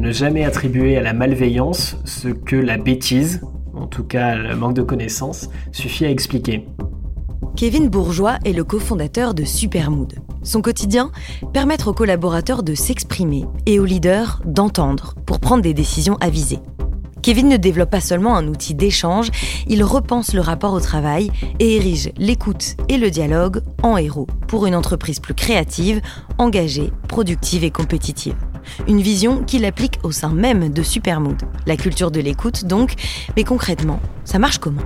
ne jamais attribuer à la malveillance ce que la bêtise, en tout cas le manque de connaissances, suffit à expliquer. Kevin Bourgeois est le cofondateur de Supermood. Son quotidien Permettre aux collaborateurs de s'exprimer et aux leaders d'entendre pour prendre des décisions avisées. Kevin ne développe pas seulement un outil d'échange, il repense le rapport au travail et érige l'écoute et le dialogue en héros pour une entreprise plus créative, engagée, productive et compétitive. Une vision qu'il applique au sein même de Supermood. La culture de l'écoute donc, mais concrètement, ça marche comment?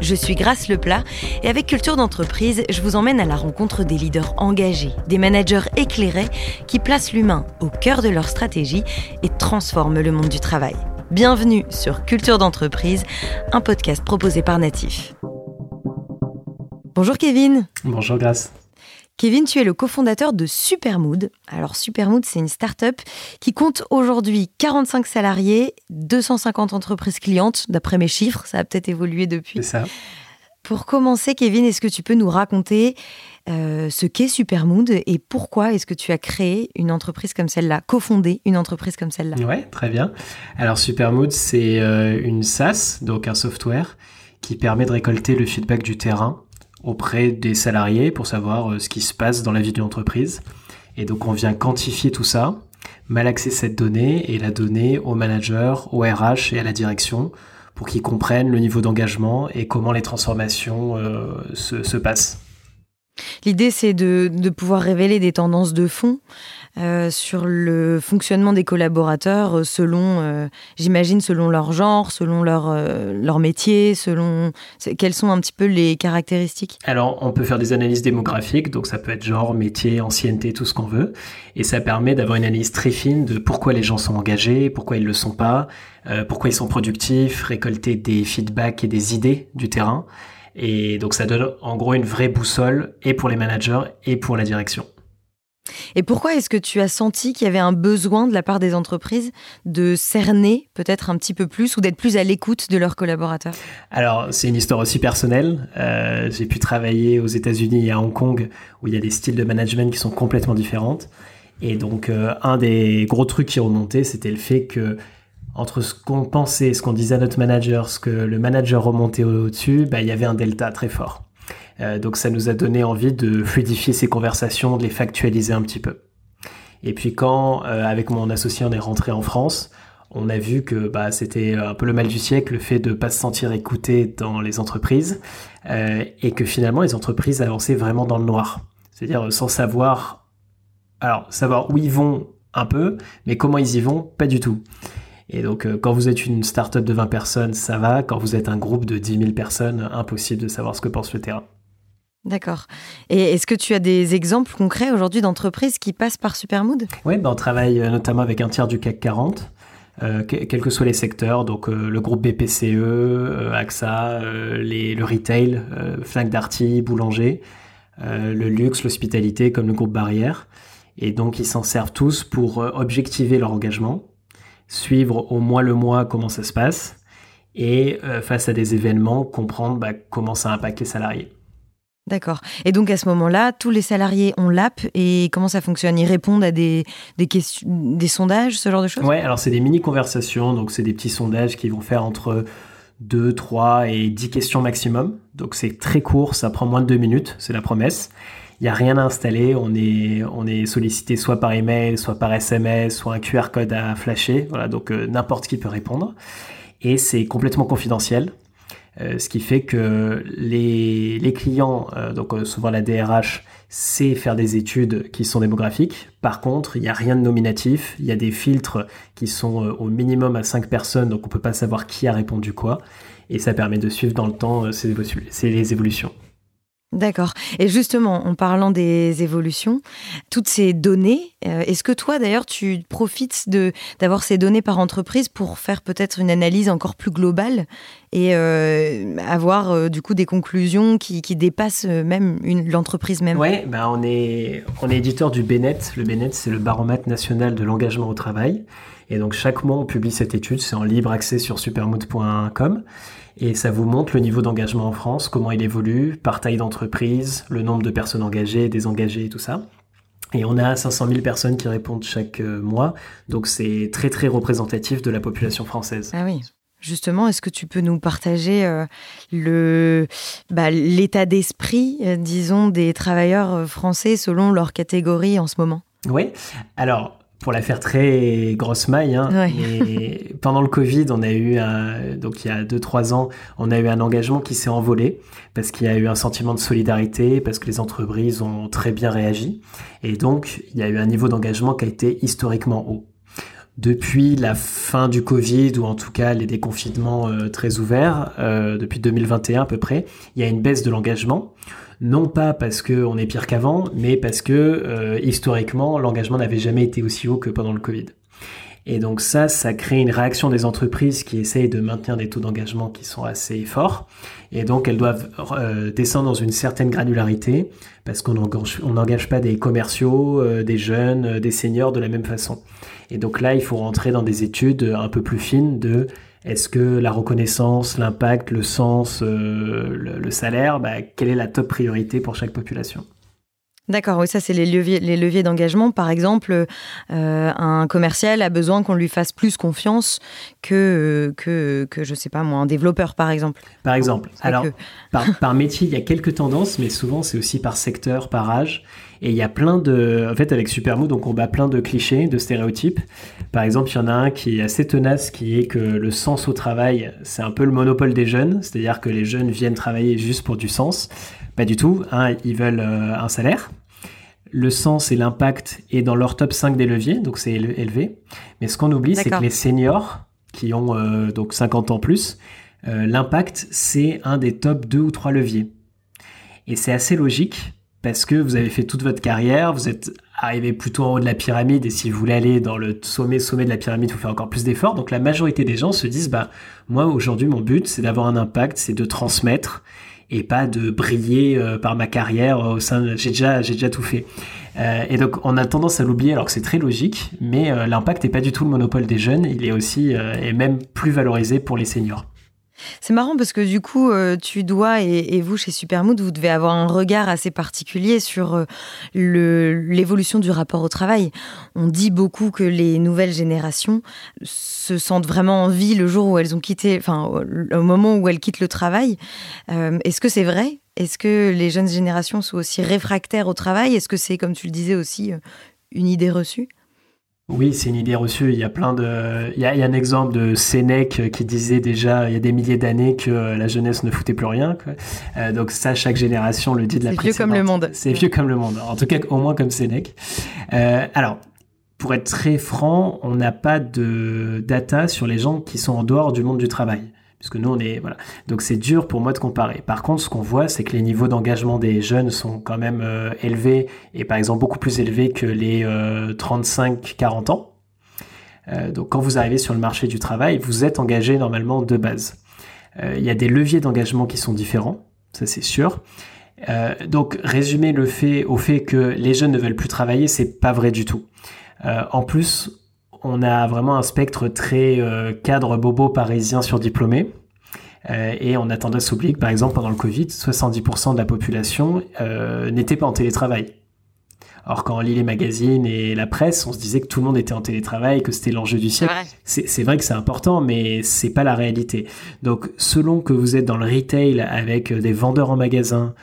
Je suis Grace Leplat et avec Culture d'entreprise, je vous emmène à la rencontre des leaders engagés, des managers éclairés qui placent l'humain au cœur de leur stratégie et transforment le monde du travail. Bienvenue sur Culture d'entreprise, un podcast proposé par Natif. Bonjour Kevin. Bonjour Grace. Kevin, tu es le cofondateur de Supermood. Alors Supermood, c'est une start-up qui compte aujourd'hui 45 salariés, 250 entreprises clientes, d'après mes chiffres, ça a peut-être évolué depuis. C'est ça. Pour commencer, Kevin, est-ce que tu peux nous raconter euh, ce qu'est Supermood et pourquoi est-ce que tu as créé une entreprise comme celle-là, cofondé une entreprise comme celle-là? Ouais, très bien. Alors Supermood, c'est euh, une SaaS, donc un software qui permet de récolter le feedback du terrain auprès des salariés pour savoir euh, ce qui se passe dans la vie d'une entreprise. Et donc on vient quantifier tout ça, malaxer cette donnée et la donner au manager, au RH et à la direction pour qu'ils comprennent le niveau d'engagement et comment les transformations se, se passent. L'idée, c'est de, pouvoir révéler des tendances de fond euh, sur le fonctionnement des collaborateurs euh, selon, euh, j'imagine, selon leur genre, selon leur, leur métier, selon quelles sont un petit peu les caractéristiques? Alors, on peut faire des analyses démographiques, donc ça peut être genre, métier, ancienneté, tout ce qu'on veut, et ça permet d'avoir une analyse très fine de pourquoi les gens sont engagés, pourquoi ils ne le sont pas, pourquoi ils sont productifs, récolter des feedbacks et des idées du terrain. Et donc ça donne en gros une vraie boussole et pour les managers et pour la direction. Et pourquoi est-ce que tu as senti qu'il y avait un besoin de la part des entreprises de cerner peut-être un petit peu plus ou d'être plus à l'écoute de leurs collaborateurs? Alors c'est une histoire aussi personnelle. Euh, j'ai pu travailler aux États-Unis et à Hong Kong où il y a des styles de management qui sont complètement différentes. Et donc euh, un des gros trucs qui remontait, c'était le fait que entre ce qu'on pensait, ce qu'on disait à notre manager, ce que le manager remontait au-dessus, bah, il y avait un delta très fort. Euh, donc ça nous a donné envie de fluidifier ces conversations, de les factualiser un petit peu. Et puis quand, euh, avec mon associé, on est rentré en France, on a vu que bah, c'était un peu le mal du siècle, le fait de ne pas se sentir écouté dans les entreprises, euh, et que finalement les entreprises avançaient vraiment dans le noir. C'est-à-dire sans savoir, alors savoir où ils vont un peu, mais comment ils y vont, pas du tout. Et donc, euh, quand vous êtes une start-up de 20 personnes, ça va. Quand vous êtes un groupe de 10 000 personnes, impossible de savoir ce que pense le terrain. D'accord. Et est-ce que tu as des exemples concrets aujourd'hui d'entreprises qui passent par Supermood? Oui, ben on travaille euh, notamment avec un tiers du CAC 40. Euh, quels que soient les secteurs, donc le groupe BPCE, AXA, les, le retail, Fnac Darty, Boulanger, le luxe, l'hospitalité comme le groupe Barrière. Et donc ils s'en servent tous pour objectiver leur engagement, suivre au mois le mois comment ça se passe et euh, face à des événements, comprendre bah, comment ça impacte les salariés. D'accord. Et donc à ce moment-là, tous les salariés ont l'app et comment ça fonctionne? Ils répondent à des, des, questions, des sondages, ce genre de choses? Ouais, alors c'est des mini-conversations, donc c'est des petits sondages qui vont faire entre 2, 3 et 10 questions maximum. Donc c'est très court, ça prend moins de 2 minutes, c'est la promesse. Il n'y a rien à installer, on est, sollicité soit par email, soit par SMS, soit un QR code à flasher. Voilà, donc euh, n'importe qui peut répondre. Et c'est complètement confidentiel. Euh, ce qui fait que les, les clients, euh, donc souvent la DRH, sait faire des études qui sont démographiques. Par contre, il n'y a rien de nominatif. Il y a des filtres qui sont au minimum à 5 personnes, donc on ne peut pas savoir qui a répondu quoi. Et ça permet de suivre dans le temps ces, les évolutions. D'accord. Et justement, en parlant des évolutions, toutes ces données, euh, est-ce que toi d'ailleurs tu profites d'avoir ces données par entreprise pour faire peut-être une analyse encore plus globale et euh, avoir euh, du coup des conclusions qui, dépassent même l'entreprise même? Oui, ben on est on est éditeur du BNET. Le BNET c'est le baromètre national de l'engagement au travail. Et donc chaque mois on publie cette étude, c'est en libre accès sur supermood.com et ça vous montre le niveau d'engagement en France, comment il évolue par taille d'entreprise, le nombre de personnes engagées, désengagées, tout ça. Et on a 500 000 personnes qui répondent chaque mois, donc c'est très très représentatif de la population française. Ah oui. Justement, est-ce que tu peux nous partager le bah, l'état d'esprit, disons, des travailleurs français selon leur catégorie en ce moment? Oui. Alors, pour la faire très grosse maille, hein, pendant le Covid, on a eu, un, donc il y a 2-3 ans, on a eu un engagement qui s'est envolé parce qu'il y a eu un sentiment de solidarité, parce que les entreprises ont très bien réagi. Et donc, il y a eu un niveau d'engagement qui a été historiquement haut. Depuis la fin du Covid, ou en tout cas les déconfinements euh, très ouverts, euh, depuis 2021 à peu près, il y a une baisse de l'engagement non pas parce qu'on est pire qu'avant, mais parce que euh, historiquement, l'engagement n'avait jamais été aussi haut que pendant le Covid. Et donc ça, ça crée une réaction des entreprises qui essayent de maintenir des taux d'engagement qui sont assez forts. Et donc elles doivent euh, descendre dans une certaine granularité parce qu'on n'engage pas des commerciaux, euh, des jeunes, des seniors de la même façon. Et donc là, il faut rentrer dans des études un peu plus fines de est-ce que la reconnaissance, l'impact, le sens, euh, le, salaire, bah, quelle est la top priorité pour chaque population? D'accord, oui, ça c'est les leviers, les leviers d'engagement. Par exemple, euh, un commercial a besoin qu'on lui fasse plus confiance que, que, que, je sais pas moi, un développeur par exemple. Par exemple. Alors, par, par, métier, il y a quelques tendances, mais souvent c'est aussi par secteur, par âge. Et il y a plein de. En fait, avec Supermood, donc on bat plein de clichés, de stéréotypes. Par exemple, il y en a un qui est assez tenace, qui est que le sens au travail, c'est un peu le monopole des jeunes. C'est-à-dire que les jeunes viennent travailler juste pour du sens. Pas du tout. Hein, ils veulent euh, un salaire. Le sens et l'impact est dans leur top 5 des leviers, donc c'est élevé. Mais ce qu'on oublie, c'est que les seniors, qui ont euh, donc 50 ans plus, euh, l'impact, c'est un des top 2 ou 3 leviers. Et c'est assez logique parce que vous avez fait toute votre carrière, vous êtes arrivé plutôt en haut de la pyramide et si vous voulez aller dans le sommet sommet de la pyramide, vous faites encore plus d'efforts. Donc la majorité des gens se disent bah moi aujourd'hui mon but c'est d'avoir un impact, c'est de transmettre et pas de briller euh, par ma carrière au sein. J'ai déjà, j'ai déjà tout fait. Euh, et donc on a tendance à l'oublier alors que c'est très logique, mais euh, l'impact n'est pas du tout le monopole des jeunes. Il est aussi et même plus valorisé pour les seniors. C'est marrant parce que du coup, euh, tu dois, et, vous chez Supermood, vous devez avoir un regard assez particulier sur euh, l'évolution du rapport au travail. On dit beaucoup que les nouvelles générations se sentent vraiment en vie le jour où elles ont quitté, enfin, au moment où elles quittent le travail. Euh, est-ce que c'est vrai? Est-ce que les jeunes générations sont aussi réfractaires au travail? Est-ce que c'est, comme tu le disais aussi, une idée reçue? Oui, c'est une idée reçue. Il y a plein de. Il y a, un exemple de Sénèque qui disait déjà il y a des milliers d'années que la jeunesse ne foutait plus rien. Euh, donc ça, chaque génération le dit de la C'est vieux comme le monde. C'est vieux comme le monde. En tout cas, au moins comme Sénèque. Euh, alors, pour être très franc, on n'a pas de data sur les gens qui sont en dehors du monde du travail que nous on est voilà. Donc c'est dur pour moi de comparer. Par contre, ce qu'on voit, c'est que les niveaux d'engagement des jeunes sont quand même euh, élevés et par exemple beaucoup plus élevés que les 35-40 euh, ans. Euh, donc quand vous arrivez sur le marché du travail, vous êtes engagé normalement de base. Il y a des leviers d'engagement qui sont différents, ça c'est sûr. donc résumer le fait au fait que les jeunes ne veulent plus travailler, c'est pas vrai du tout. en plus, on a vraiment un spectre très euh, cadre bobo parisien surdiplômé. Euh, et on a tendance à oublier que, par exemple, pendant le Covid, 70% de la population euh, n'était pas en télétravail. Or, quand on lit les magazines et la presse, on se disait que tout le monde était en télétravail, que c'était l'enjeu du siècle. C'est vrai que c'est important, mais c'est pas la réalité. Donc, selon que vous êtes dans le retail avec des vendeurs en magasin,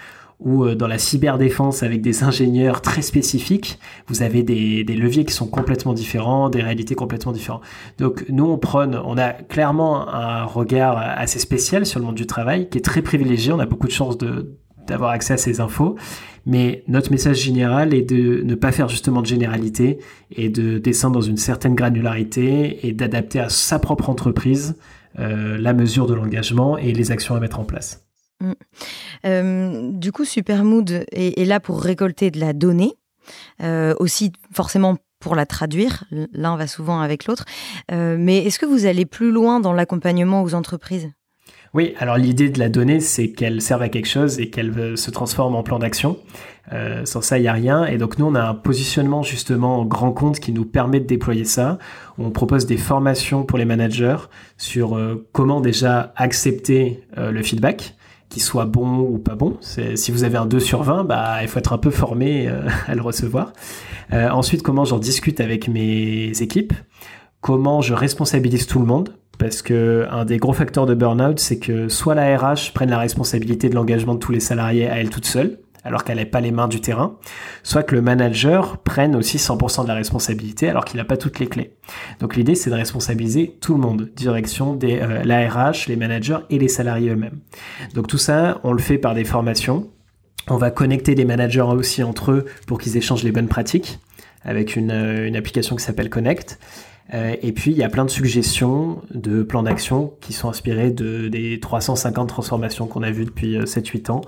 ou euh, dans la cyberdéfense avec des ingénieurs très spécifiques, vous avez des, des, leviers qui sont complètement différents, des réalités complètement différentes. Donc nous, on prône, on a clairement un regard assez spécial sur le monde du travail, qui est très privilégié, on a beaucoup de chance de d'avoir accès à ces infos, mais notre message général est de ne pas faire justement de généralité et de descendre dans une certaine granularité et d'adapter à sa propre entreprise euh, la mesure de l'engagement et les actions à mettre en place. Mm. Euh, du coup, Supermood est, là pour récolter de la donnée, euh, aussi forcément pour la traduire. L'un va souvent avec l'autre. Euh, mais est-ce que vous allez plus loin dans l'accompagnement aux entreprises? Oui, alors l'idée de la donnée, c'est qu'elle serve à quelque chose et qu'elle se transforme en plan d'action. sans ça, il n'y a rien. Et donc nous, on a un positionnement justement grand compte qui nous permet de déployer ça. On propose des formations pour les managers sur comment déjà accepter le feedback qu'il soit bon ou pas bon. Si vous avez un 2 sur 20, bah, il faut être un peu formé euh, à le recevoir. Euh, ensuite, comment j'en discute avec mes équipes, comment je responsabilise tout le monde, parce que un des gros facteurs de burn-out, c'est que soit la RH prenne la responsabilité de l'engagement de tous les salariés à elle toute seule, alors qu'elle n'a pas les mains du terrain, soit que le manager prenne aussi 100% de la responsabilité alors qu'il n'a pas toutes les clés. Donc l'idée c'est de responsabiliser tout le monde, direction des euh, la RH, les managers et les salariés eux-mêmes. Donc tout ça, on le fait par des formations. On va connecter les managers aussi entre eux pour qu'ils échangent les bonnes pratiques avec une, euh, application qui s'appelle Connect. Euh, et puis, il y a plein de suggestions de plans d'action qui sont inspirés de, des 350 transformations qu'on a vues depuis 7-8 ans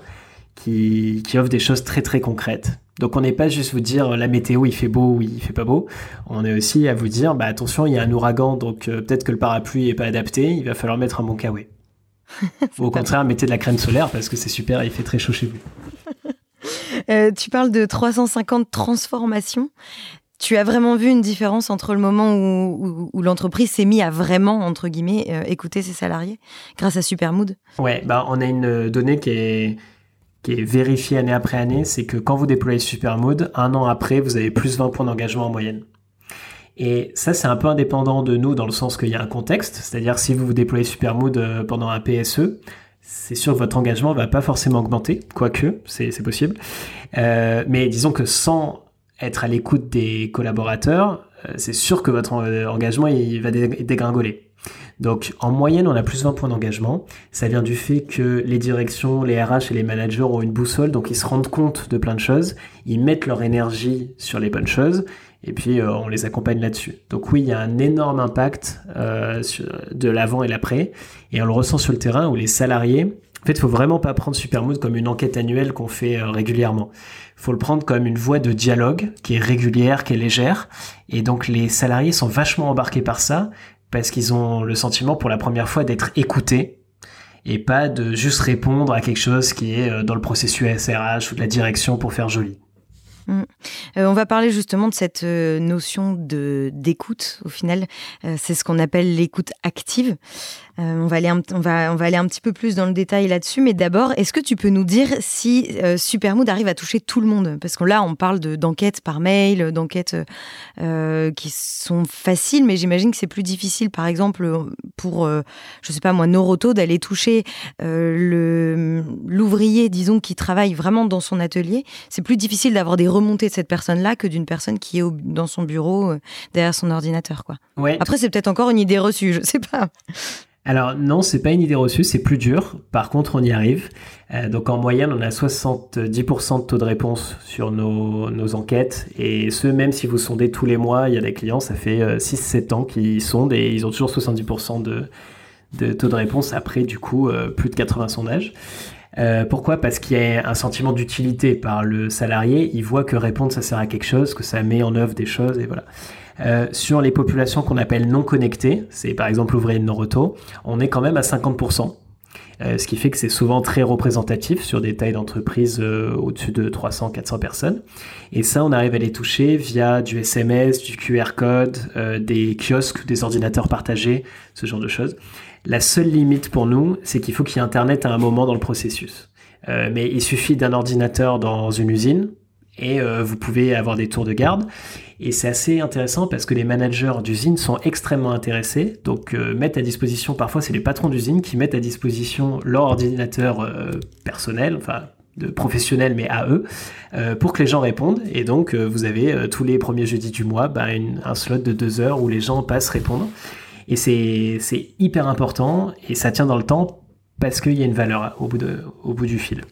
qui, qui offre des choses très très concrètes. Donc on n'est pas juste vous dire euh, la météo il fait beau ou il fait pas beau, on est aussi à vous dire bah attention il y a un ouragan donc euh, peut-être que le parapluie est pas adapté, il va falloir mettre un bon kawaii. ou au contraire mettez de la crème solaire parce que c'est super il fait très chaud chez vous. Euh, tu parles de 350 transformations. Tu as vraiment vu une différence entre le moment où, où, l'entreprise s'est mise à vraiment, entre guillemets, écouter ses salariés grâce à Supermood? Ouais, bah on a une donnée qui est, qui est vérifié année après année, c'est que quand vous déployez Supermode, un an après, vous avez plus 20 points d'engagement en moyenne. Et ça, c'est un peu indépendant de nous dans le sens qu'il y a un contexte. C'est-à-dire, si vous déployez Supermood euh, pendant un PSE, c'est sûr que votre engagement va pas forcément augmenter, quoique, c'est possible. Euh, mais disons que sans être à l'écoute des collaborateurs, euh, c'est sûr que votre engagement il va dégringoler. Donc en moyenne, on a plus 20 points d'engagement. Ça vient du fait que les directions, les RH et les managers ont une boussole, donc ils se rendent compte de plein de choses, ils mettent leur énergie sur les bonnes choses, et puis euh, on les accompagne là-dessus. Donc oui, il y a un énorme impact euh, de l'avant et l'après, et on le ressent sur le terrain où les salariés, en fait, il faut vraiment pas prendre Supermood comme une enquête annuelle qu'on fait euh, régulièrement. Il faut le prendre comme une voie de dialogue qui est régulière, qui est légère. Et donc les salariés sont vachement embarqués par ça parce qu'ils ont le sentiment pour la première fois d'être écoutés et pas de juste répondre à quelque chose qui est euh, dans le processus SRH ou de la direction pour faire joli. Mm. Euh, on va parler justement de cette euh, notion de d'écoute. Au final, c'est ce qu'on appelle l'écoute active. Euh, on, va aller un, on, va, on va aller un petit peu plus dans le détail là-dessus, mais d'abord, est-ce que tu peux nous dire si euh, Supermood arrive à toucher tout le monde? Parce que là, on parle d'enquêtes par mail, d'enquêtes euh, qui sont faciles, mais j'imagine que c'est plus difficile, par exemple, pour, je sais pas moi, Noroto, d'aller toucher l'ouvrier, disons, qui travaille vraiment dans son atelier. C'est plus difficile d'avoir des remontées de cette personne-là que d'une personne qui est dans son bureau, derrière son ordinateur. Quoi. Après, c'est peut-être encore une idée reçue, je sais pas. Alors non, c'est pas une idée reçue, c'est plus dur. Par contre, on y arrive. Euh, donc en moyenne, on a 70% de taux de réponse sur nos, enquêtes. Et ce, même si vous sondez tous les mois, il y a des clients, ça fait 6-7 euh, ans qu'ils sondent et ils ont toujours 70% de, taux de réponse après, du coup, euh, plus de 80 sondages. pourquoi? Parce qu'il y a un sentiment d'utilité par le salarié. Il voit que répondre, ça sert à quelque chose, que ça met en œuvre des choses, et voilà. Euh, sur les populations qu'on appelle non connectées, c'est par exemple l'ouvrier de Noroto, on est quand même à 50%. Euh, ce qui fait que c'est souvent très représentatif sur des tailles d'entreprise euh, au-dessus de 300-400 personnes. Et ça, on arrive à les toucher via du SMS, du QR code, des kiosques, des ordinateurs partagés, ce genre de choses. La seule limite pour nous, c'est qu'il faut qu'il y ait Internet à un moment dans le processus. mais il suffit d'un ordinateur dans une usine et vous pouvez avoir des tours de garde. Et c'est assez intéressant parce que les managers d'usine sont extrêmement intéressés, donc euh, mettent à disposition, parfois c'est les patrons d'usine qui mettent à disposition leur ordinateur euh, personnel, enfin de professionnel mais à eux, euh, pour que les gens répondent. Et donc vous avez tous les premiers jeudis du mois bah, un slot de deux heures où les gens passent répondre. Et c'est hyper important et ça tient dans le temps parce qu'il y a une valeur au bout du fil.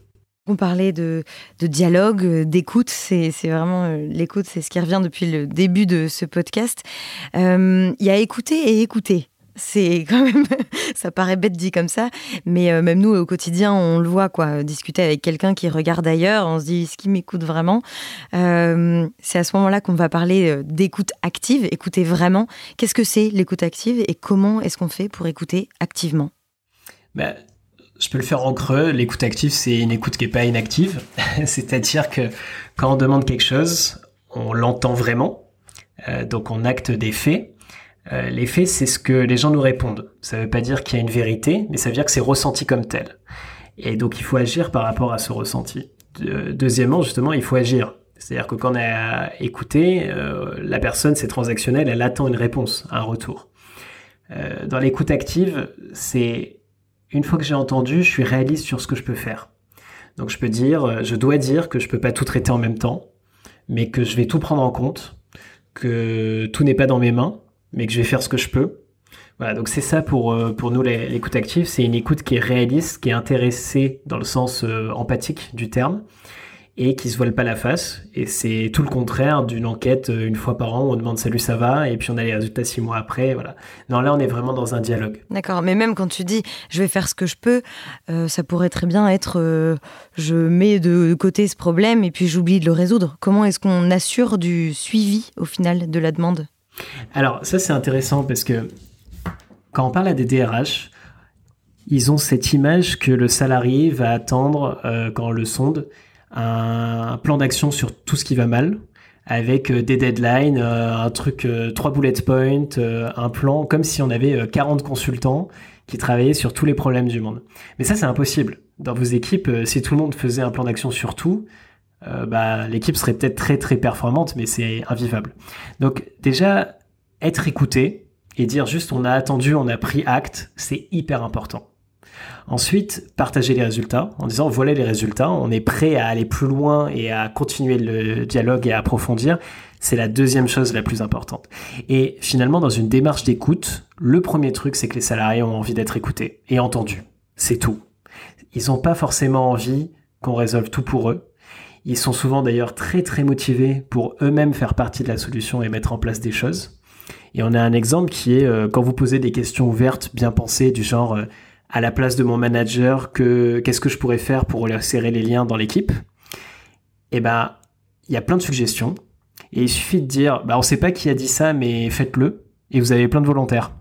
On parlait de, dialogue, euh, d'écoute. C'est vraiment euh, l'écoute, c'est ce qui revient depuis le début de ce podcast. Euh, il y a écouter et écouter. C'est quand même, ça paraît bête dit comme ça, mais même nous au quotidien, on le voit quoi. Discuter avec quelqu'un qui regarde ailleurs, on se dit ce qui m'écoute vraiment? c'est à ce moment-là qu'on va parler d'écoute active, écouter vraiment. Qu'est-ce que c'est l'écoute active et comment est-ce qu'on fait pour écouter activement? Ben, je peux le faire en creux. L'écoute active, c'est une écoute qui n'est pas inactive. C'est-à-dire que quand on demande quelque chose, on l'entend vraiment. Euh, donc on acte des faits. Euh, les faits, c'est ce que les gens nous répondent. Ça ne veut pas dire qu'il y a une vérité, mais ça veut dire que c'est ressenti comme tel. Et donc, il faut agir par rapport à ce ressenti. deuxièmement, justement, il faut agir. C'est-à-dire que quand on a écouté, euh, la personne, c'est transactionnel, elle attend une réponse, un retour. Euh, dans l'écoute active, c'est une fois que j'ai entendu, je suis réaliste sur ce que je peux faire. Donc je peux dire, euh, je dois dire que je peux pas tout traiter en même temps, mais que je vais tout prendre en compte, que tout n'est pas dans mes mains, mais que je vais faire ce que je peux. Voilà, donc c'est ça pour, euh, pour nous l'écoute active, c'est une écoute qui est réaliste, qui est intéressée dans le sens euh, empathique du terme, et qui se voile pas la face. Et c'est tout le contraire d'une enquête euh, une fois par an où on demande salut ça va et puis on a les résultats six mois après. Voilà. Non, là on est vraiment dans un dialogue. D'accord, mais même quand tu dis je vais faire ce que je peux, euh, ça pourrait très bien être euh, je mets de côté ce problème et puis j'oublie de le résoudre. Comment est-ce qu'on assure du suivi au final de la demande? Alors ça c'est intéressant parce que quand on parle à des DRH, ils ont cette image que le salarié va attendre quand on le sonde un plan d'action sur tout ce qui va mal, avec euh, des deadlines, euh, un truc, euh, trois bullet points, un plan, comme si on avait 40 consultants qui travaillaient sur tous les problèmes du monde. Mais ça, c'est impossible. Dans vos équipes, si tout le monde faisait un plan d'action sur tout, bah, l'équipe serait peut-être très très performante, mais c'est invivable. Donc déjà, être écouté et dire juste on a attendu, on a pris acte, c'est hyper important. Ensuite, partager les résultats en disant voilà les résultats, on est prêt à aller plus loin et à continuer le dialogue et à approfondir. C'est la deuxième chose la plus importante. Et finalement, dans une démarche d'écoute, le premier truc, c'est que les salariés ont envie d'être écoutés et entendus. C'est tout. Ils n'ont pas forcément envie qu'on résolve tout pour eux. Ils sont souvent d'ailleurs très très motivés pour eux-mêmes faire partie de la solution et mettre en place des choses. Et on a un exemple qui est euh, quand vous posez des questions ouvertes, bien pensées, du genre euh, à la place de mon manager que qu'est-ce que je pourrais faire pour serrer les liens dans l'équipe? Eh ben, il y a plein de suggestions et il suffit de dire, bah on sait pas qui a dit ça, mais faites-le et vous avez plein de volontaires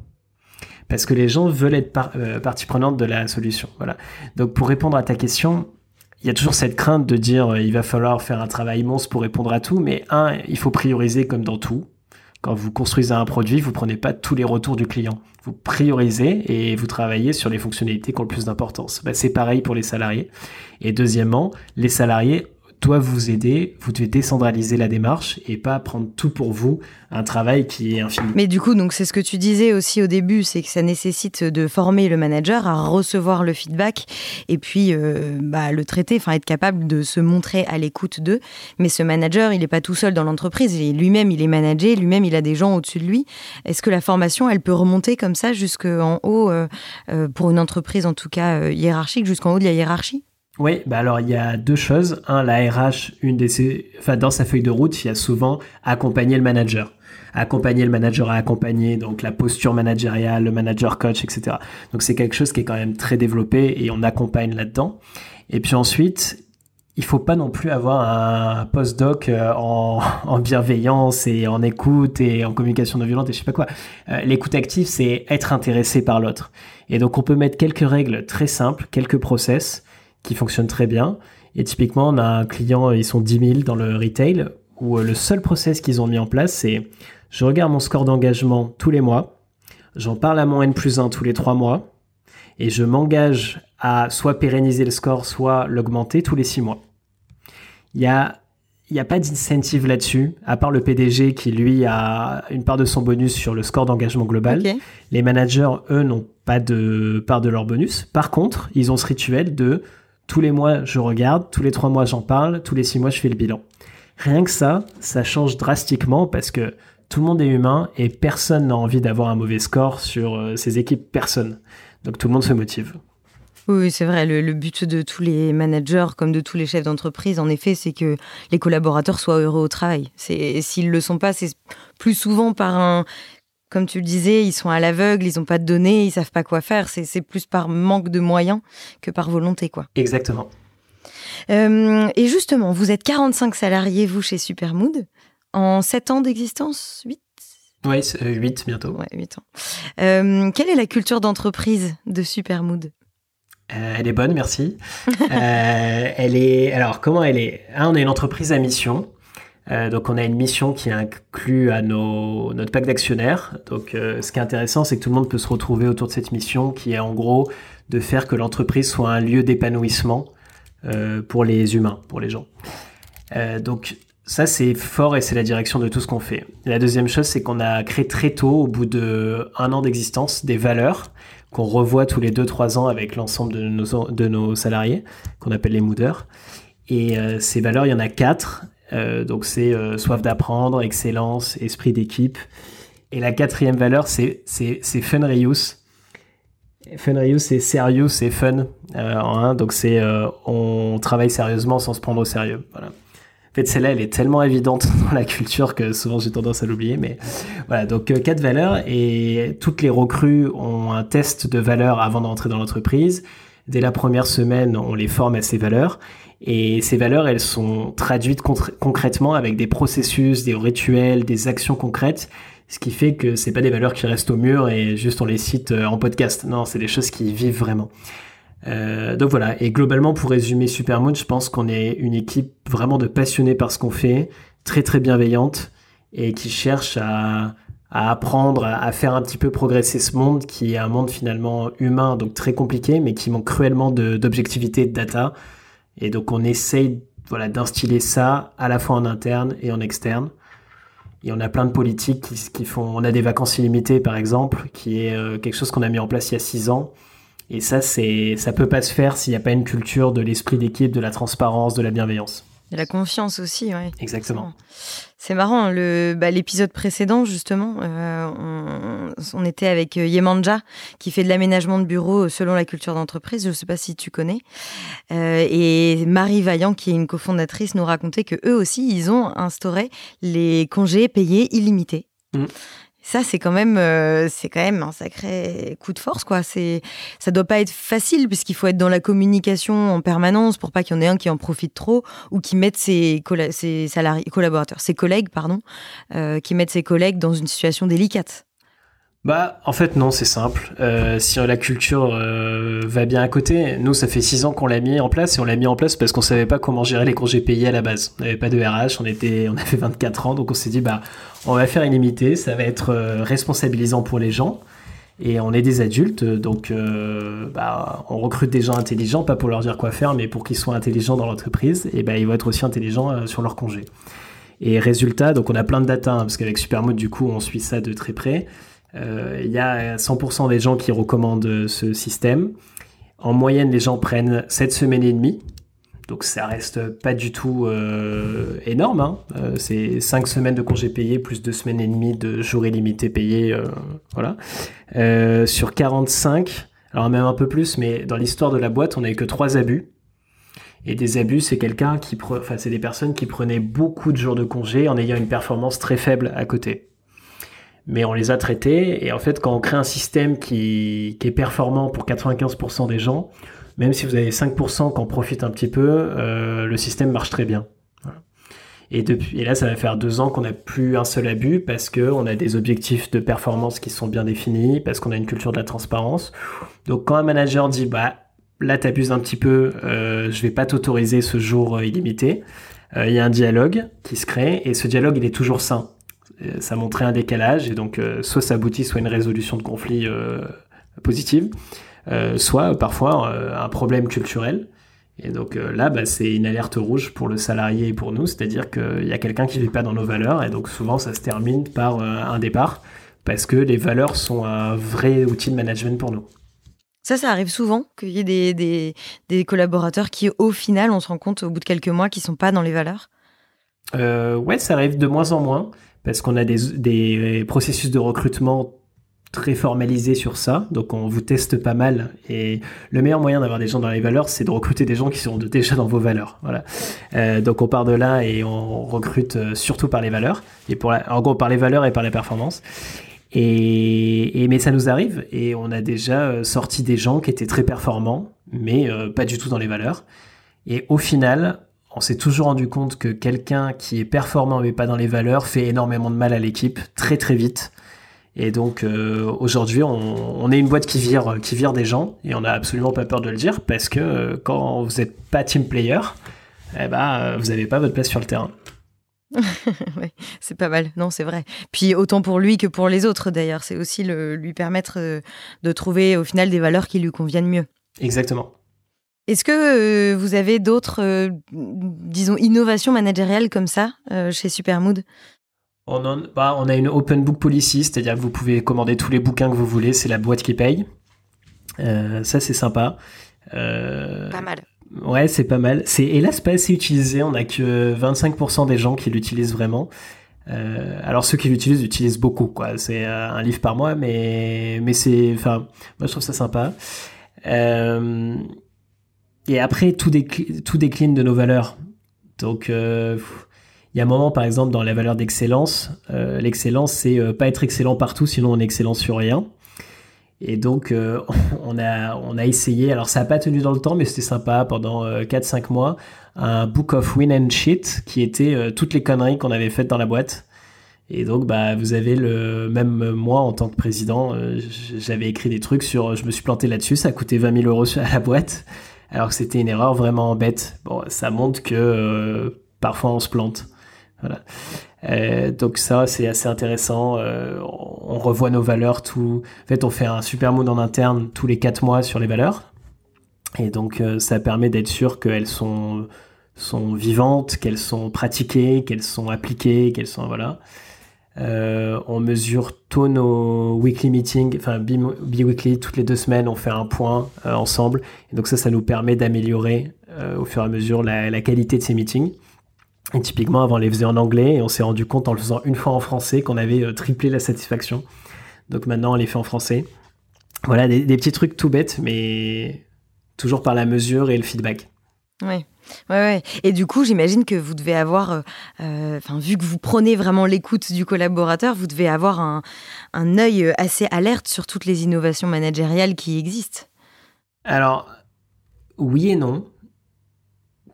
parce que les gens veulent être euh, partie prenante de la solution. Voilà. Donc pour répondre à ta question, il y a toujours cette crainte de dire euh, il va falloir faire un travail immense pour répondre à tout, mais un, il faut prioriser comme dans tout. Quand vous construisez un produit, vous prenez pas tous les retours du client. Vous priorisez et vous travaillez sur les fonctionnalités qui ont le plus d'importance. Bah, c'est pareil pour les salariés. Et deuxièmement, les salariés doivent vous aider, vous devez décentraliser la démarche et pas prendre tout pour vous, un travail qui est infini. Mais du coup, donc c'est ce que tu disais aussi au début, c'est que ça nécessite de former le manager à recevoir le feedback et puis euh, bah, le traiter, enfin être capable de se montrer à l'écoute d'eux. Mais ce manager, il n'est pas tout seul dans l'entreprise, lui-même il est managé, lui-même il a des gens au-dessus de lui. Est-ce que la formation, elle peut remonter comme ça jusqu'en haut, euh, euh, pour une entreprise en tout cas hiérarchique, jusqu'en haut de la hiérarchie? Oui, bah alors il y a deux choses. Un, la RH, une des, enfin dans sa feuille de route, il y a souvent accompagner le manager, accompagner le manager à accompagner, donc la posture managériale, le manager coach, etc. Donc c'est quelque chose qui est quand même très développé et on accompagne là-dedans. Et puis ensuite, il faut pas non plus avoir un post-doc euh, en, en, bienveillance et en écoute et en communication non violente et je sais pas quoi. Euh, l'écoute active, c'est être intéressé par l'autre. Et donc on peut mettre quelques règles très simples, quelques process qui fonctionne très bien. Et typiquement, on a un client, ils sont 10 000 dans le retail, où euh, le seul process qu'ils ont mis en place, c'est je regarde mon score d'engagement tous les mois, j'en parle à mon N plus 1 tous les 3 mois, et je m'engage à soit pérenniser le score, soit l'augmenter tous les 6 mois. Il y a il n'y a pas d'incentive là-dessus, à part le PDG qui, lui, a une part de son bonus sur le score d'engagement global. Les managers, eux, n'ont pas de part de leur bonus. Par contre, ils ont ce rituel de tous les mois, je regarde, tous les trois mois, j'en parle, tous les six mois, je fais le bilan. Rien que ça, ça change drastiquement parce que tout le monde est humain et personne n'a envie d'avoir un mauvais score sur euh, ses équipes, personne. Donc tout le monde se motive. Oui, c'est vrai. Le, but de tous les managers, comme de tous les chefs d'entreprise, en effet, c'est que les collaborateurs soient heureux au travail. S'ils ne le sont pas, c'est plus souvent par un comme tu le disais, ils sont à l'aveugle, ils n'ont pas de données, ils savent pas quoi faire. C'est plus par manque de moyens que par volonté, quoi. Exactement. Euh, et justement, vous êtes 45 salariés, vous, chez Supermood, en 7 ans d'existence 8 Oui, 8 bientôt. Ouais, 8 ans. Euh, quelle est la culture d'entreprise de Supermood? Euh, elle est bonne, merci. elle est. Alors, comment elle est? On est une entreprise à mission. Donc on a une mission qui inclut à nos, notre pack d'actionnaires. Donc ce qui est intéressant, c'est que tout le monde peut se retrouver autour de cette mission qui est en gros de faire que l'entreprise soit un lieu d'épanouissement pour les humains, pour les gens. donc ça, c'est fort et c'est la direction de tout ce qu'on fait. La deuxième chose, c'est qu'on a créé très tôt, au bout de an d'existence, des valeurs qu'on revoit tous les 2-3 ans avec l'ensemble de nos, de nos salariés, qu'on appelle les mooders. Et euh, ces valeurs, il y en a quatre. Euh, donc c'est euh, soif d'apprendre, excellence, esprit d'équipe. Et la quatrième valeur, c'est fun reuse. Fun reuse, c'est sérieux, c'est fun. donc c'est on travaille sérieusement sans se prendre au sérieux. En fait, celle-là, elle est tellement évidente dans la culture que souvent j'ai tendance à l'oublier. Mais voilà, donc euh, quatre valeurs et toutes les recrues ont un test de valeurs avant d'entrer dans l'entreprise. Dès la première semaine, on les forme à ces valeurs. Et ces valeurs, elles sont traduites concrètement avec des processus, des rituels, des actions concrètes. Ce qui fait que c'est pas des valeurs qui restent au mur et juste on les cite euh, en podcast. Non, c'est des choses qui vivent vraiment. Euh, donc voilà, et globalement pour résumer Supermoon, je pense qu'on est une équipe vraiment de passionnés par ce qu'on fait, très très bienveillante et qui cherche à, apprendre, à, faire un petit peu progresser ce monde qui est un monde finalement humain, donc très compliqué, mais qui manque cruellement d'objectivité et de data. Et donc on essaye voilà, d'instiller ça à la fois en interne et en externe. Et on a plein de politiques qui, font... On a des vacances illimitées par exemple, qui est euh, quelque chose qu'on a mis en place il y a six ans et ça, c'est, ça peut pas se faire s'il n'y a pas une culture de l'esprit d'équipe, de la transparence, de la bienveillance. De la confiance aussi, oui. Exactement. C'est marrant, le, bah, l'épisode précédent, justement, euh, on, était avec euh, Yemanja, qui fait de l'aménagement de bureaux selon la culture d'entreprise. Je ne sais pas si tu connais. Euh, et Marie Vaillant, qui est une cofondatrice, nous racontait que eux aussi, ils ont instauré les congés payés illimités. Mmh. Ça, c'est quand même, euh, c'est quand même un sacré coup de force, quoi. C'est, ça doit pas être facile puisqu'il faut être dans la communication en permanence pour pas qu'il y en ait un qui en profite trop ou qui mette ses, ses salariés, collaborateurs, ses collègues, pardon, euh, qui mettent ses collègues dans une situation délicate. Bah, en fait, non, c'est simple. Euh, si la culture euh, va bien à côté, nous, ça fait six ans qu'on l'a mis en place et on l'a mis en place parce qu'on savait pas comment gérer les congés payés à la base. On n'avait pas de RH, on était, on avait 24 ans, donc on s'est dit, bah, on va faire illimité, ça va être euh, responsabilisant pour les gens. Et on est des adultes, donc bah, on recrute des gens intelligents, pas pour leur dire quoi faire, mais pour qu'ils soient intelligents dans l'entreprise, et bah, ils vont être aussi intelligents sur leur congé. Et résultat, donc on a plein de data, hein, parce qu'avec Supermode, du coup, on suit ça de très près. Euh, il y a 100% des gens qui recommandent ce système. En moyenne, les gens prennent 7 semaines et demie. Donc ça reste pas du tout euh, énorme. Hein. Euh, c'est 5 semaines de congés payés plus 2 semaines et demie de jours illimités payés. voilà. sur 45, alors même un peu plus, mais dans l'histoire de la boîte, on n'a eu que 3 abus. Et des abus, c'est quelqu'un qui, enfin, c'est des personnes qui prenaient beaucoup de jours de congés en ayant une performance très faible à côté mais on les a traités. Et en fait, quand on crée un système qui, est performant pour 95% des gens, même si vous avez 5% qui en profitent un petit peu, euh, le système marche très bien. Et, là, ça va faire deux ans qu'on n'a plus un seul abus parce qu'on a des objectifs de performance qui sont bien définis, parce qu'on a une culture de la transparence. Donc quand un manager dit, bah là, t'abuses un petit peu, euh, je vais pas t'autoriser ce jour euh, illimité, euh, il y a un dialogue qui se crée et ce dialogue, il est toujours sain. Euh, ça montrait un décalage et donc euh, soit ça aboutit soit une résolution de conflit euh, positive, soit parfois un problème culturel. Et donc là, bah, c'est une alerte rouge pour le salarié et pour nous, c'est-à-dire qu'il y a quelqu'un qui ne vit pas dans nos valeurs, et donc souvent ça se termine par un départ, parce que les valeurs sont un vrai outil de management pour nous. Ça, ça arrive souvent qu'il y ait des, des, des, collaborateurs qui, au final, on se rend compte au bout de quelques mois, qui sont pas dans les valeurs? Euh, ouais, ça arrive de moins en moins parce qu'on a des, des, processus de recrutement très formalisés sur ça, donc on vous teste pas mal. Et le meilleur moyen d'avoir des gens dans les valeurs, c'est de recruter des gens qui sont déjà dans vos valeurs. Voilà. Euh, donc on part de là et on recrute euh, surtout par les valeurs, et pour en gros par les valeurs et par les performances. Et, et, mais ça nous arrive et on a déjà euh, sorti des gens qui étaient très performants, mais pas du tout dans les valeurs. Et au final, on s'est toujours rendu compte que quelqu'un qui est performant mais pas dans les valeurs fait énormément de mal à l'équipe très très vite. Et donc euh, aujourd'hui, on, est une boîte qui vire, qui vire des gens et on n'a absolument pas peur de le dire parce que euh, quand vous n'êtes pas team player, eh ben, vous n'avez pas votre place sur le terrain. ouais, c'est pas mal, non, c'est vrai. Puis autant pour lui que pour les autres d'ailleurs, c'est aussi le, lui permettre euh, de trouver au final des valeurs qui lui conviennent mieux. Exactement. Est-ce que euh, vous avez d'autres, euh, disons, innovations managériales comme ça chez Supermood? On, bah, on a une open book policy, c'est-à-dire que vous pouvez commander tous les bouquins que vous voulez, c'est la boîte qui paye. ça, c'est sympa. Pas mal. Ouais, c'est pas mal. C'est hélas pas assez utilisé. On a que 25% des gens qui l'utilisent vraiment. Euh, alors ceux qui l'utilisent utilisent beaucoup, quoi. C'est euh, un livre par mois, mais mais c'est, enfin, moi je trouve ça sympa. Euh, et après tout, décline, de nos valeurs. Donc il y a un moment, par exemple, dans la valeur d'excellence, l'excellence c'est pas être excellent partout, sinon on est excellent sur rien. Et donc, euh, on, a, on a essayé, alors ça n'a pas tenu dans le temps, mais c'était sympa, pendant 4-5 euh, mois, un Book of Win and Shit, qui était euh, toutes les conneries qu'on avait faites dans la boîte. Et donc, bah, vous avez le même moi en tant que président, j'avais écrit des trucs sur, je me suis planté là-dessus, ça a coûté 20 000 euros à la boîte, alors que c'était une erreur vraiment bête. Bon, ça montre que parfois on se plante. Voilà. Euh, donc ça, c'est assez intéressant. Euh, on revoit nos valeurs tout. En fait, on fait un super mood en interne tous les quatre mois sur les valeurs. Et donc, euh, ça permet d'être sûr qu'elles sont sont vivantes, qu'elles sont pratiquées, qu'elles sont appliquées, qu'elles sont voilà. On mesure tous nos weekly meetings, enfin bi-weekly, toutes les deux semaines, on fait un point ensemble. Et donc ça, ça nous permet d'améliorer au fur et à mesure la, qualité de ces meetings. Et typiquement, avant, on les faisait en anglais et on s'est rendu compte en le faisant une fois en français qu'on avait euh, triplé la satisfaction. Donc maintenant, on les fait en français. Voilà, des, petits trucs tout bêtes, mais toujours par la mesure et le feedback. Oui. Ouais, ouais. Et du coup, j'imagine que vous devez avoir, euh, euh, vu que vous prenez vraiment l'écoute du collaborateur, vous devez avoir un, un œil assez alerte sur toutes les innovations managériales qui existent. Alors, oui et non.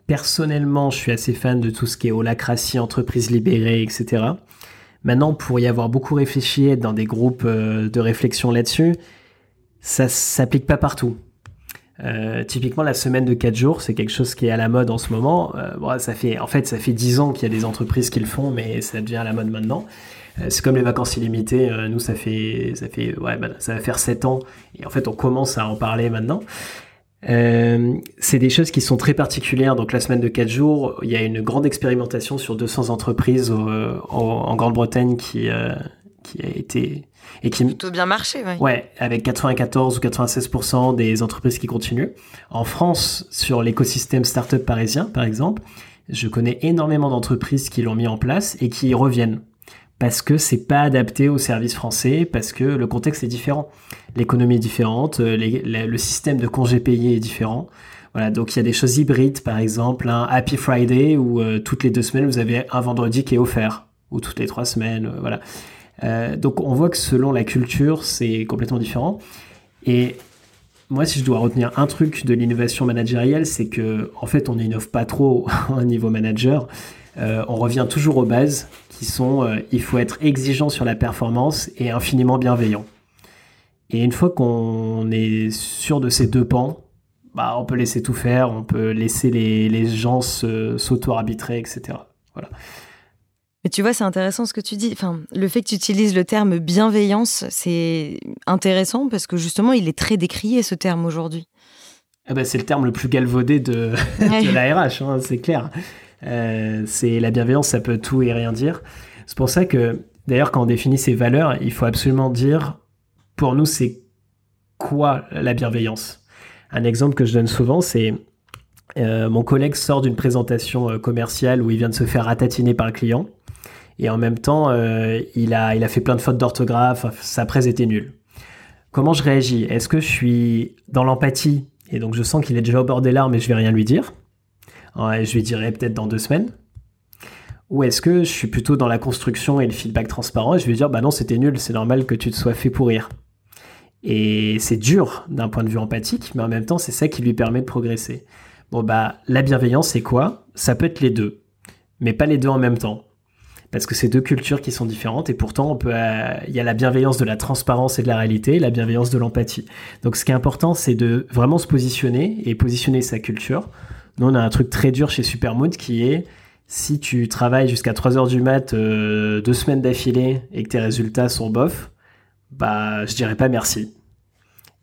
Personnellement, je suis assez fan de tout ce qui est holacratie, entreprise libérée, etc. Maintenant, pour y avoir beaucoup réfléchi, être dans des groupes euh, de réflexion là-dessus, ça s'applique pas partout. Euh, typiquement, la semaine de 4 jours, c'est quelque chose qui est à la mode en ce moment. Euh, ça fait, en fait, ça fait 10 ans qu'il y a des entreprises qui le font, mais ça devient à la mode maintenant. c'est comme les vacances illimitées. nous, ça fait, ça fait, ouais, bah, ça va faire 7 ans. Et en fait, on commence à en parler maintenant. Euh, c'est des choses qui sont très particulières. Donc la semaine de 4 jours, il y a une grande expérimentation sur 200 entreprises en Grande-Bretagne qui, euh, qui a été... Et qui plutôt bien marché, ouais. Ouais, avec 94 ou 96% des entreprises qui continuent. En France, sur l'écosystème startup parisien, par exemple, je connais énormément d'entreprises qui l'ont mis en place et qui y reviennent parce que c'est pas adapté au service français, parce que le contexte est différent. L'économie est différente, euh, le système de congés payés est différent. Voilà, donc il y a des choses hybrides, par exemple un Happy Friday où euh, toutes les deux semaines vous avez un vendredi qui est offert, ou toutes les trois semaines, euh, voilà. Donc on voit que selon la culture, c'est complètement différent. Et moi, si je dois retenir un truc de l'innovation managériale, c'est que en fait, on n'innove pas trop au niveau manager. on revient toujours aux bases qui sont euh, il faut être exigeant sur la performance et infiniment bienveillant. Et une fois qu'on est sûr de ces deux pans, bah, on peut laisser tout faire, on peut laisser les, les gens s'auto-arbitrer, etc. Voilà. Mais tu vois, c'est intéressant ce que tu dis. Enfin, le fait que tu utilises le terme bienveillance, c'est intéressant parce que justement, il est très décrié ce terme aujourd'hui. Ah bah, c'est le terme le plus galvaudé de, de la RH, hein, c'est clair. Euh, c'est la bienveillance, ça peut tout et rien dire. C'est pour ça que, d'ailleurs, quand on définit ces valeurs, il faut absolument dire, pour nous, c'est quoi la bienveillance? Un exemple que je donne souvent, c'est euh, mon collègue sort d'une présentation euh, commerciale où il vient de se faire ratatiner par le client. Et en même temps, il, a, il a fait plein de fautes d'orthographe, sa presse était nulle. Comment je réagis? Est-ce que je suis dans l'empathie? Et donc je sens qu'il est déjà au bord des larmes et je vais rien lui dire je lui dirai peut-être dans deux semaines Ou est-ce que je suis plutôt dans la construction et le feedback transparent et je vais lui dire bah non c'était nul, c'est normal que tu te sois fait pourrir. Et c'est dur d'un point de vue empathique, mais en même temps c'est ça qui lui permet de progresser. Bon bah la bienveillance c'est quoi? Ça peut être les deux, mais pas les deux en même temps. Parce que c'est deux cultures qui sont différentes et pourtant on peut, euh, il y a la bienveillance de la transparence et de la réalité, la bienveillance de l'empathie. Donc ce qui est important, c'est de vraiment se positionner et positionner sa culture nous, on a un truc très dur chez Supermood qui est Si tu travailles jusqu'à 3 heures du mat, euh, deux semaines d'affilée et que tes résultats sont bof, bah je dirais pas merci.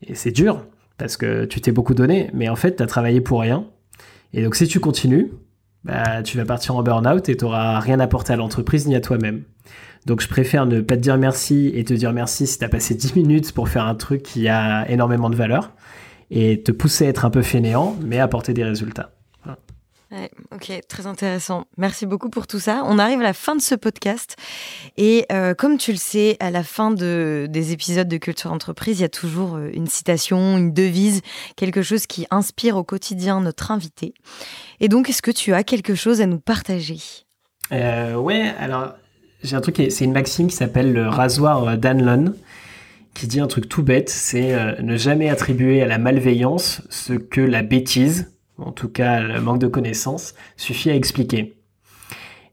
Et c'est dur parce que tu t'es beaucoup donné, mais en fait tu as travaillé pour rien. Et donc si tu continues, bah, tu vas partir en burn-out et tu n'auras rien apporté à l'entreprise ni à toi-même. Donc je préfère ne pas te dire merci et te dire merci si tu as passé 10 minutes pour faire un truc qui a énormément de valeur et te pousser à être un peu fainéant, mais apporter des résultats. Ok, très intéressant. Merci beaucoup pour tout ça. On arrive à la fin de ce podcast. Et euh, comme tu le sais, à la fin de, des épisodes de Culture Entreprise, il y a toujours euh, une citation, une devise, quelque chose qui inspire au quotidien notre invité. Et donc, est-ce que tu as quelque chose à nous partager? Euh, Ouais, alors j'ai un truc, c'est une maxime qui s'appelle le rasoir Danlon qui dit un truc tout bête, c'est euh, ne jamais attribuer à la malveillance ce que la bêtise, en tout cas le manque de connaissances, suffit à expliquer.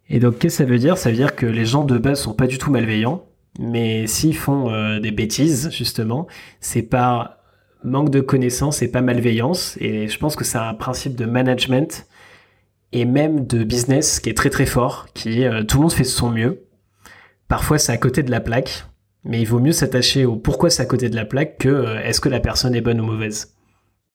Et donc qu'est-ce que ça veut dire? Ça veut dire que les gens de base sont pas du tout malveillants, mais s'ils font euh, des bêtises, justement, c'est par manque de connaissances et pas malveillance. Et je pense que c'est un principe de management et même de business qui est très très fort, qui euh, tout le monde fait son mieux. Parfois c'est à côté de la plaque, mais il vaut mieux s'attacher au pourquoi c'est à côté de la plaque que euh, est-ce que la personne est bonne ou mauvaise.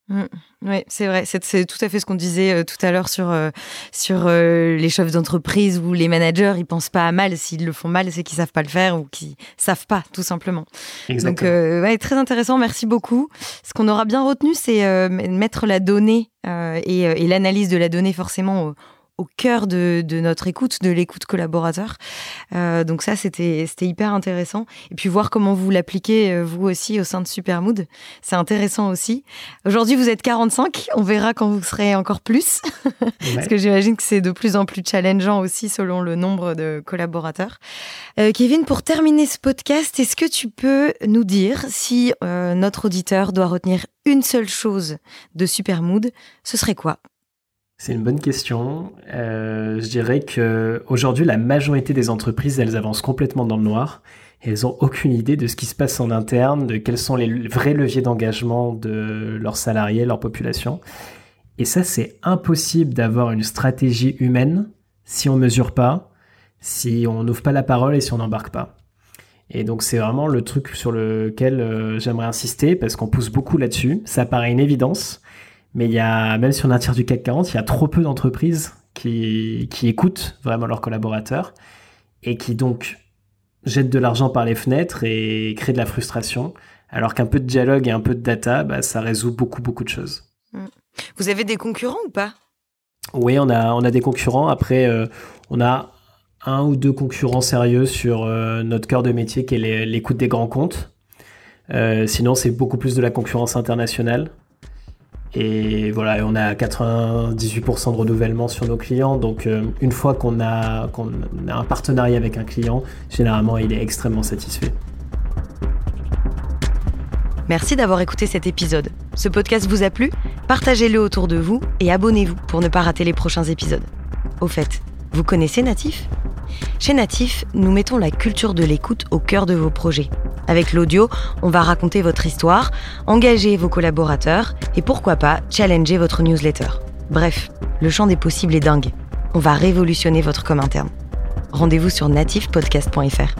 Mm. oui, c'est vrai. C'est tout à fait ce qu'on disait euh, tout à l'heure sur, euh, sur les chefs d'entreprise ou les managers. Ils pensent pas à mal. S'ils le font mal, c'est qu'ils savent pas le faire ou qu'ils savent pas, tout simplement. Exactement. Donc, ouais, très intéressant. Merci beaucoup. Ce qu'on aura bien retenu, c'est mettre la donnée et, et l'analyse de la donnée forcément au cœur de, notre écoute, de l'écoute collaborateur. Euh, donc ça, c'était hyper intéressant. Et puis voir comment vous l'appliquez, euh, vous aussi, au sein de Supermood. C'est intéressant aussi. Aujourd'hui, vous êtes 45. On verra quand vous serez encore plus. Parce que j'imagine que c'est de plus en plus challengeant aussi selon le nombre de collaborateurs. Euh, Kevin, pour terminer ce podcast, est-ce que tu peux nous dire si notre auditeur doit retenir une seule chose de Supermood, ce serait quoi? C'est une bonne question. Euh, je dirais que aujourd'hui, la majorité des entreprises, elles avancent complètement dans le noir. Elles ont aucune idée de ce qui se passe en interne, de quels sont les vrais leviers d'engagement de leurs salariés, leur population. Et ça, c'est impossible d'avoir une stratégie humaine si on mesure pas, si on n'ouvre pas la parole et si on n'embarque pas. Et donc c'est vraiment le truc sur lequel euh, j'aimerais insister parce qu'on pousse beaucoup là-dessus. Ça paraît une évidence, mais il y a, même si on a un tiers du CAC 40, il y a trop peu d'entreprises qui, qui écoutent vraiment leurs collaborateurs et qui donc jettent de l'argent par les fenêtres et créent de la frustration. Alors qu'un peu de dialogue et un peu de data, bah, ça résout beaucoup, beaucoup de choses. Mm. Vous avez des concurrents ou pas? Oui, on a, on a des concurrents. Après, euh, on a un ou deux concurrents sérieux sur euh, notre cœur de métier qui est l'écoute des grands comptes. Euh, sinon, c'est beaucoup plus de la concurrence internationale. Et voilà, on a 98% de renouvellement sur nos clients. Donc, euh, une fois qu'on a, qu'on a un partenariat avec un client, généralement, il est extrêmement satisfait. Merci d'avoir écouté cet épisode. Ce podcast vous a plu? Partagez-le autour de vous et abonnez-vous pour ne pas rater les prochains épisodes. Au fait, vous connaissez Natif? Chez Natif, nous mettons la culture de l'écoute au cœur de vos projets. Avec l'audio, on va raconter votre histoire, engager vos collaborateurs et pourquoi pas challenger votre newsletter. Bref, le champ des possibles est dingue. On va révolutionner votre com interne. Rendez-vous sur natifpodcast.fr.